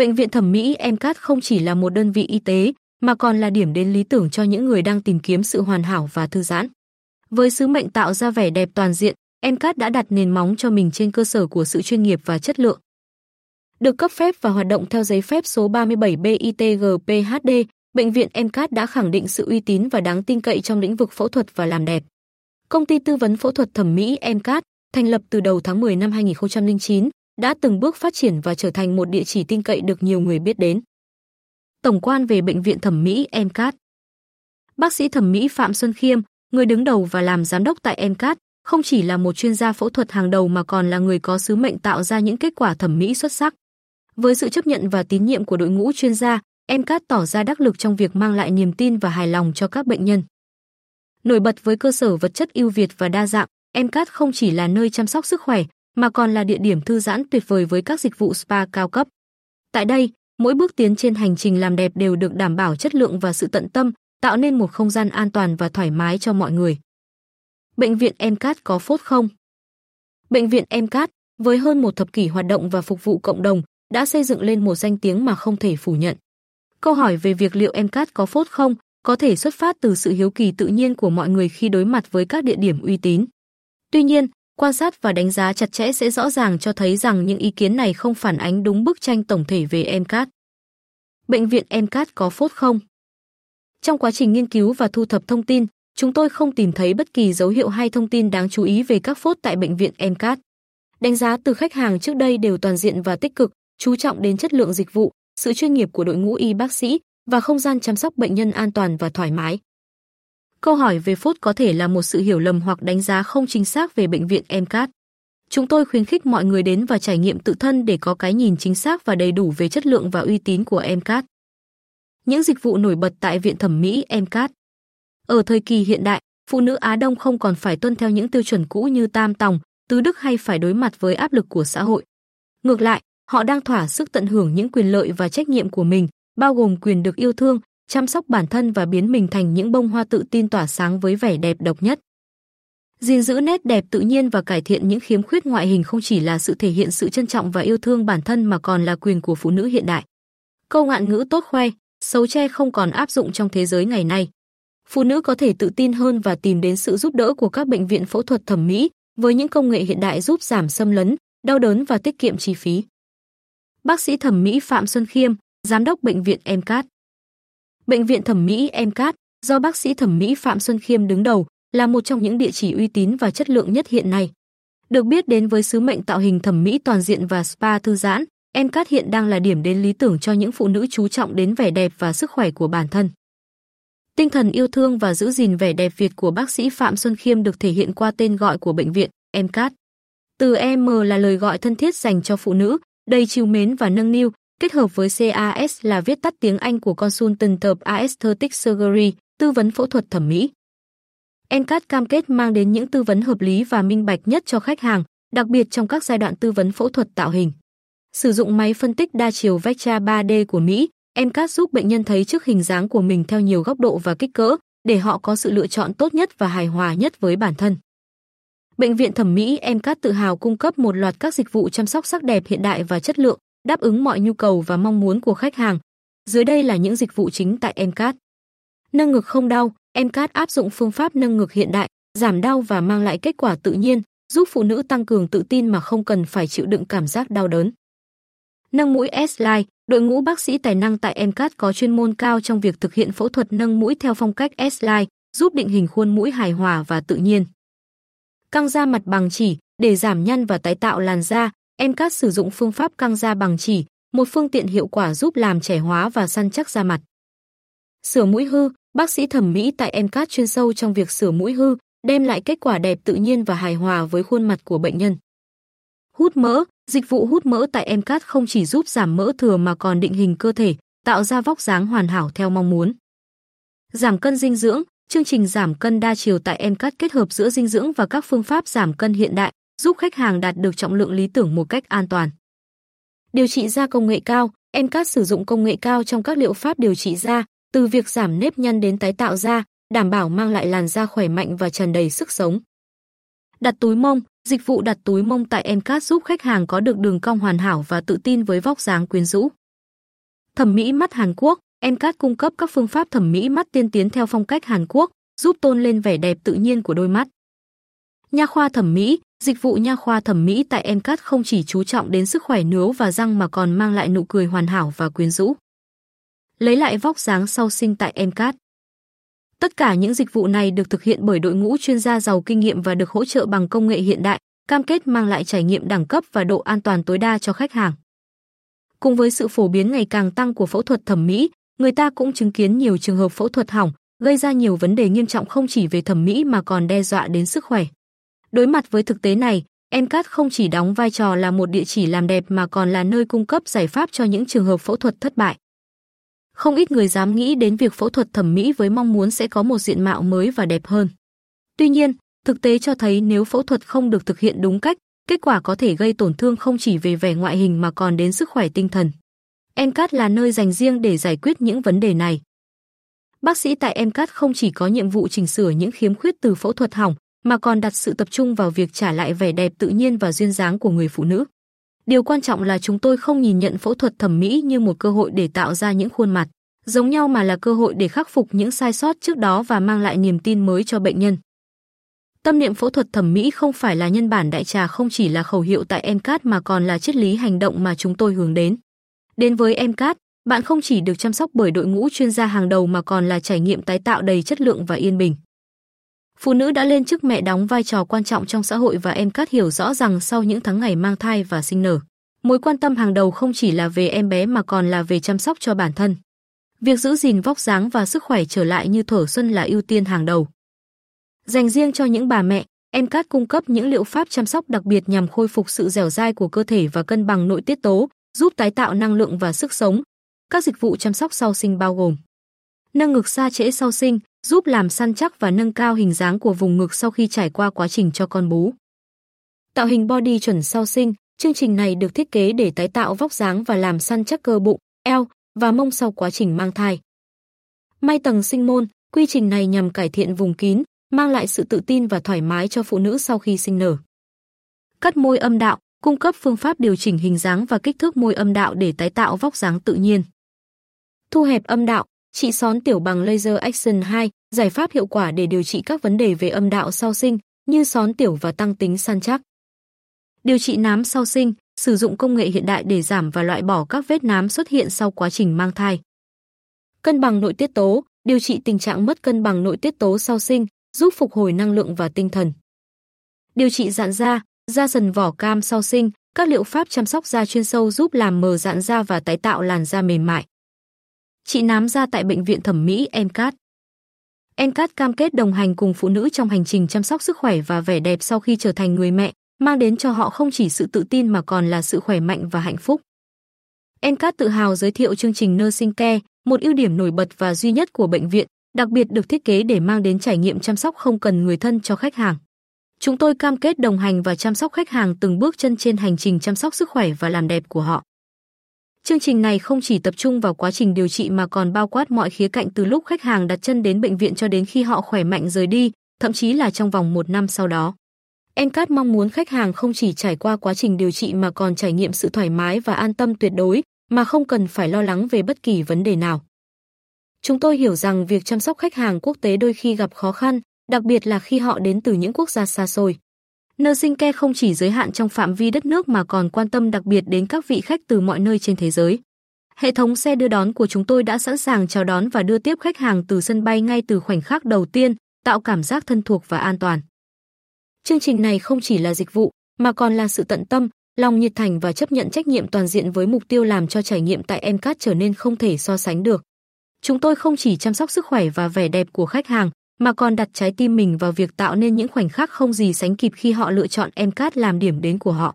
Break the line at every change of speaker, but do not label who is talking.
Bệnh viện thẩm mỹ MCAT không chỉ là một đơn vị y tế, mà còn là điểm đến lý tưởng cho những người đang tìm kiếm sự hoàn hảo và thư giãn. Với sứ mệnh tạo ra vẻ đẹp toàn diện, MCAT đã đặt nền móng cho mình trên cơ sở của sự chuyên nghiệp và chất lượng. Được cấp phép và hoạt động theo giấy phép số 37 BITGPHD, bệnh viện MCAT đã khẳng định sự uy tín và đáng tin cậy trong lĩnh vực phẫu thuật và làm đẹp. Công ty tư vấn phẫu thuật thẩm mỹ MCAT, thành lập từ đầu tháng 10 năm 2009, đã từng bước phát triển và trở thành một địa chỉ tin cậy được nhiều người biết đến. Tổng quan về bệnh viện thẩm mỹ MCAT Bác sĩ thẩm mỹ Phạm Xuân Khiêm, người đứng đầu và làm giám đốc tại MCAT, không chỉ là một chuyên gia phẫu thuật hàng đầu mà còn là người có sứ mệnh tạo ra những kết quả thẩm mỹ xuất sắc. Với sự chấp nhận và tín nhiệm của đội ngũ chuyên gia, MCAT tỏ ra đắc lực trong việc mang lại niềm tin và hài lòng cho các bệnh nhân. Nổi bật với cơ sở vật chất ưu việt và đa dạng, MCAT không chỉ là nơi chăm sóc sức khỏe, mà còn là địa điểm thư giãn tuyệt vời với các dịch vụ spa cao cấp. Tại đây, mỗi bước tiến trên hành trình làm đẹp đều được đảm bảo chất lượng và sự tận tâm, tạo nên một không gian an toàn và thoải mái cho mọi người. Bệnh viện MCAT có phốt không? Bệnh viện MCAT, với hơn một thập kỷ hoạt động và phục vụ cộng đồng, đã xây dựng lên một danh tiếng mà không thể phủ nhận. Câu hỏi về việc liệu MCAT có phốt không có thể xuất phát từ sự hiếu kỳ tự nhiên của mọi người khi đối mặt với các địa điểm uy tín. Tuy nhiên, quan sát và đánh giá chặt chẽ sẽ rõ ràng cho thấy rằng những ý kiến này không phản ánh đúng bức tranh tổng thể về MCAT. Bệnh viện MCAT có phốt không? Trong quá trình nghiên cứu và thu thập thông tin, chúng tôi không tìm thấy bất kỳ dấu hiệu hay thông tin đáng chú ý về các phốt tại bệnh viện MCAT. Đánh giá từ khách hàng trước đây đều toàn diện và tích cực, chú trọng đến chất lượng dịch vụ, sự chuyên nghiệp của đội ngũ y bác sĩ và không gian chăm sóc bệnh nhân an toàn và thoải mái. Câu hỏi về phốt có thể là một sự hiểu lầm hoặc đánh giá không chính xác về bệnh viện MCAT. Chúng tôi khuyến khích mọi người đến và trải nghiệm tự thân để có cái nhìn chính xác và đầy đủ về chất lượng và uy tín của MCAT. Những dịch vụ nổi bật tại viện thẩm mỹ MCAT. Ở thời kỳ hiện đại, phụ nữ Á Đông không còn phải tuân theo những tiêu chuẩn cũ như tam tòng, tứ đức hay phải đối mặt với áp lực của xã hội. Ngược lại, họ đang thỏa sức tận hưởng những quyền lợi và trách nhiệm của mình, bao gồm quyền được yêu thương, chăm sóc bản thân và biến mình thành những bông hoa tự tin tỏa sáng với vẻ đẹp độc nhất. gìn giữ nét đẹp tự nhiên và cải thiện những khiếm khuyết ngoại hình không chỉ là sự thể hiện sự trân trọng và yêu thương bản thân mà còn là quyền của phụ nữ hiện đại. Câu ngạn ngữ tốt khoe, xấu che không còn áp dụng trong thế giới ngày nay. Phụ nữ có thể tự tin hơn và tìm đến sự giúp đỡ của các bệnh viện phẫu thuật thẩm mỹ với những công nghệ hiện đại giúp giảm xâm lấn, đau đớn và tiết kiệm chi phí. Bác sĩ thẩm mỹ Phạm Xuân Khiêm, giám đốc bệnh viện MCAT. Bệnh viện thẩm mỹ MCAT do bác sĩ thẩm mỹ Phạm Xuân Khiêm đứng đầu là một trong những địa chỉ uy tín và chất lượng nhất hiện nay. Được biết đến với sứ mệnh tạo hình thẩm mỹ toàn diện và spa thư giãn, MCAT hiện đang là điểm đến lý tưởng cho những phụ nữ chú trọng đến vẻ đẹp và sức khỏe của bản thân. Tinh thần yêu thương và giữ gìn vẻ đẹp Việt của bác sĩ Phạm Xuân Khiêm được thể hiện qua tên gọi của bệnh viện, MCAT. Từ M là lời gọi thân thiết dành cho phụ nữ, đầy chiều mến và nâng niu, kết hợp với CAS là viết tắt tiếng Anh của Consultant of Aesthetic Surgery, tư vấn phẫu thuật thẩm mỹ. NCAT cam kết mang đến những tư vấn hợp lý và minh bạch nhất cho khách hàng, đặc biệt trong các giai đoạn tư vấn phẫu thuật tạo hình. Sử dụng máy phân tích đa chiều Vectra 3D của Mỹ, NCAT giúp bệnh nhân thấy trước hình dáng của mình theo nhiều góc độ và kích cỡ, để họ có sự lựa chọn tốt nhất và hài hòa nhất với bản thân. Bệnh viện thẩm mỹ MCAT tự hào cung cấp một loạt các dịch vụ chăm sóc sắc đẹp hiện đại và chất lượng, đáp ứng mọi nhu cầu và mong muốn của khách hàng. Dưới đây là những dịch vụ chính tại MCAT. Nâng ngực không đau, MCAT áp dụng phương pháp nâng ngực hiện đại, giảm đau và mang lại kết quả tự nhiên, giúp phụ nữ tăng cường tự tin mà không cần phải chịu đựng cảm giác đau đớn. Nâng mũi S-Line, đội ngũ bác sĩ tài năng tại MCAT có chuyên môn cao trong việc thực hiện phẫu thuật nâng mũi theo phong cách S-Line, giúp định hình khuôn mũi hài hòa và tự nhiên. Căng da mặt bằng chỉ, để giảm nhăn và tái tạo làn da, MCAT sử dụng phương pháp căng da bằng chỉ, một phương tiện hiệu quả giúp làm trẻ hóa và săn chắc da mặt. Sửa mũi hư, bác sĩ thẩm mỹ tại MCAT chuyên sâu trong việc sửa mũi hư, đem lại kết quả đẹp tự nhiên và hài hòa với khuôn mặt của bệnh nhân. Hút mỡ, dịch vụ hút mỡ tại MCAT không chỉ giúp giảm mỡ thừa mà còn định hình cơ thể, tạo ra vóc dáng hoàn hảo theo mong muốn. Giảm cân dinh dưỡng, chương trình giảm cân đa chiều tại MCAT kết hợp giữa dinh dưỡng và các phương pháp giảm cân hiện đại, giúp khách hàng đạt được trọng lượng lý tưởng một cách an toàn. Điều trị da công nghệ cao, MCAT sử dụng công nghệ cao trong các liệu pháp điều trị da, từ việc giảm nếp nhăn đến tái tạo da, đảm bảo mang lại làn da khỏe mạnh và tràn đầy sức sống. Đặt túi mông, dịch vụ đặt túi mông tại MCAT giúp khách hàng có được đường cong hoàn hảo và tự tin với vóc dáng quyến rũ. Thẩm mỹ mắt Hàn Quốc, Mcat cung cấp các phương pháp thẩm mỹ mắt tiên tiến theo phong cách Hàn Quốc, giúp tôn lên vẻ đẹp tự nhiên của đôi mắt. Nha khoa thẩm mỹ, dịch vụ nha khoa thẩm mỹ tại Mcat không chỉ chú trọng đến sức khỏe nướu và răng mà còn mang lại nụ cười hoàn hảo và quyến rũ. Lấy lại vóc dáng sau sinh tại Mcat. Tất cả những dịch vụ này được thực hiện bởi đội ngũ chuyên gia giàu kinh nghiệm và được hỗ trợ bằng công nghệ hiện đại, cam kết mang lại trải nghiệm đẳng cấp và độ an toàn tối đa cho khách hàng. Cùng với sự phổ biến ngày càng tăng của phẫu thuật thẩm mỹ, người ta cũng chứng kiến nhiều trường hợp phẫu thuật hỏng, gây ra nhiều vấn đề nghiêm trọng không chỉ về thẩm mỹ mà còn đe dọa đến sức khỏe. Đối mặt với thực tế này, MCAT không chỉ đóng vai trò là một địa chỉ làm đẹp mà còn là nơi cung cấp giải pháp cho những trường hợp phẫu thuật thất bại. Không ít người dám nghĩ đến việc phẫu thuật thẩm mỹ với mong muốn sẽ có một diện mạo mới và đẹp hơn. Tuy nhiên, thực tế cho thấy nếu phẫu thuật không được thực hiện đúng cách, kết quả có thể gây tổn thương không chỉ về vẻ ngoại hình mà còn đến sức khỏe tinh thần. MCAT là nơi dành riêng để giải quyết những vấn đề này. Bác sĩ tại MCAT không chỉ có nhiệm vụ chỉnh sửa những khiếm khuyết từ phẫu thuật hỏng, mà còn đặt sự tập trung vào việc trả lại vẻ đẹp tự nhiên và duyên dáng của người phụ nữ. Điều quan trọng là chúng tôi không nhìn nhận phẫu thuật thẩm mỹ như một cơ hội để tạo ra những khuôn mặt giống nhau mà là cơ hội để khắc phục những sai sót trước đó và mang lại niềm tin mới cho bệnh nhân. Tâm niệm phẫu thuật thẩm mỹ không phải là nhân bản đại trà không chỉ là khẩu hiệu tại MCAT mà còn là triết lý hành động mà chúng tôi hướng đến. Đến với MCAT, bạn không chỉ được chăm sóc bởi đội ngũ chuyên gia hàng đầu mà còn là trải nghiệm tái tạo đầy chất lượng và yên bình. Phụ nữ đã lên chức mẹ đóng vai trò quan trọng trong xã hội và Em MCAT hiểu rõ rằng sau những tháng ngày mang thai và sinh nở, mối quan tâm hàng đầu không chỉ là về em bé mà còn là về chăm sóc cho bản thân. Việc giữ gìn vóc dáng và sức khỏe trở lại như thở xuân là ưu tiên hàng đầu. Dành riêng cho những bà mẹ, Em MCAT cung cấp những liệu pháp chăm sóc đặc biệt nhằm khôi phục sự dẻo dai của cơ thể và cân bằng nội tiết tố, giúp tái tạo năng lượng và sức sống. Các dịch vụ chăm sóc sau sinh bao gồm nâng ngực xa trễ sau sinh, giúp làm săn chắc và nâng cao hình dáng của vùng ngực sau khi trải qua quá trình cho con bú. Tạo hình body chuẩn sau sinh, chương trình này được thiết kế để tái tạo vóc dáng và làm săn chắc cơ bụng, eo và mông sau quá trình mang thai. May tầng sinh môn, quy trình này nhằm cải thiện vùng kín, mang lại sự tự tin và thoải mái cho phụ nữ sau khi sinh nở. Cắt môi âm đạo, cung cấp phương pháp điều chỉnh hình dáng và kích thước môi âm đạo để tái tạo vóc dáng tự nhiên. Thu hẹp âm đạo, trị són tiểu bằng laser action 2, giải pháp hiệu quả để điều trị các vấn đề về âm đạo sau sinh như són tiểu và tăng tính săn chắc. Điều trị nám sau sinh, sử dụng công nghệ hiện đại để giảm và loại bỏ các vết nám xuất hiện sau quá trình mang thai. Cân bằng nội tiết tố, điều trị tình trạng mất cân bằng nội tiết tố sau sinh, giúp phục hồi năng lượng và tinh thần. Điều trị dạn da, da sần vỏ cam sau sinh, các liệu pháp chăm sóc da chuyên sâu giúp làm mờ dạn da và tái tạo làn da mềm mại. Chị nám ra tại bệnh viện thẩm mỹ MCAT. MCAT cam kết đồng hành cùng phụ nữ trong hành trình chăm sóc sức khỏe và vẻ đẹp sau khi trở thành người mẹ, mang đến cho họ không chỉ sự tự tin mà còn là sự khỏe mạnh và hạnh phúc. MCAT tự hào giới thiệu chương trình Nursing Care, một ưu điểm nổi bật và duy nhất của bệnh viện, đặc biệt được thiết kế để mang đến trải nghiệm chăm sóc không cần người thân cho khách hàng. Chúng tôi cam kết đồng hành và chăm sóc khách hàng từng bước chân trên hành trình chăm sóc sức khỏe và làm đẹp của họ. Chương trình này không chỉ tập trung vào quá trình điều trị mà còn bao quát mọi khía cạnh từ lúc khách hàng đặt chân đến bệnh viện cho đến khi họ khỏe mạnh rời đi, thậm chí là trong vòng một năm sau đó. Encat mong muốn khách hàng không chỉ trải qua quá trình điều trị mà còn trải nghiệm sự thoải mái và an tâm tuyệt đối, mà không cần phải lo lắng về bất kỳ vấn đề nào. Chúng tôi hiểu rằng việc chăm sóc khách hàng quốc tế đôi khi gặp khó khăn, đặc biệt là khi họ đến từ những quốc gia xa xôi. Nursing Care không chỉ giới hạn trong phạm vi đất nước mà còn quan tâm đặc biệt đến các vị khách từ mọi nơi trên thế giới. Hệ thống xe đưa đón của chúng tôi đã sẵn sàng chào đón và đưa tiếp khách hàng từ sân bay ngay từ khoảnh khắc đầu tiên, tạo cảm giác thân thuộc và an toàn. Chương trình này không chỉ là dịch vụ, mà còn là sự tận tâm, lòng nhiệt thành và chấp nhận trách nhiệm toàn diện với mục tiêu làm cho trải nghiệm tại MCAT trở nên không thể so sánh được. Chúng tôi không chỉ chăm sóc sức khỏe và vẻ đẹp của khách hàng, mà còn đặt trái tim mình vào việc tạo nên những khoảnh khắc không gì sánh kịp khi họ lựa chọn MCAT làm điểm đến của họ.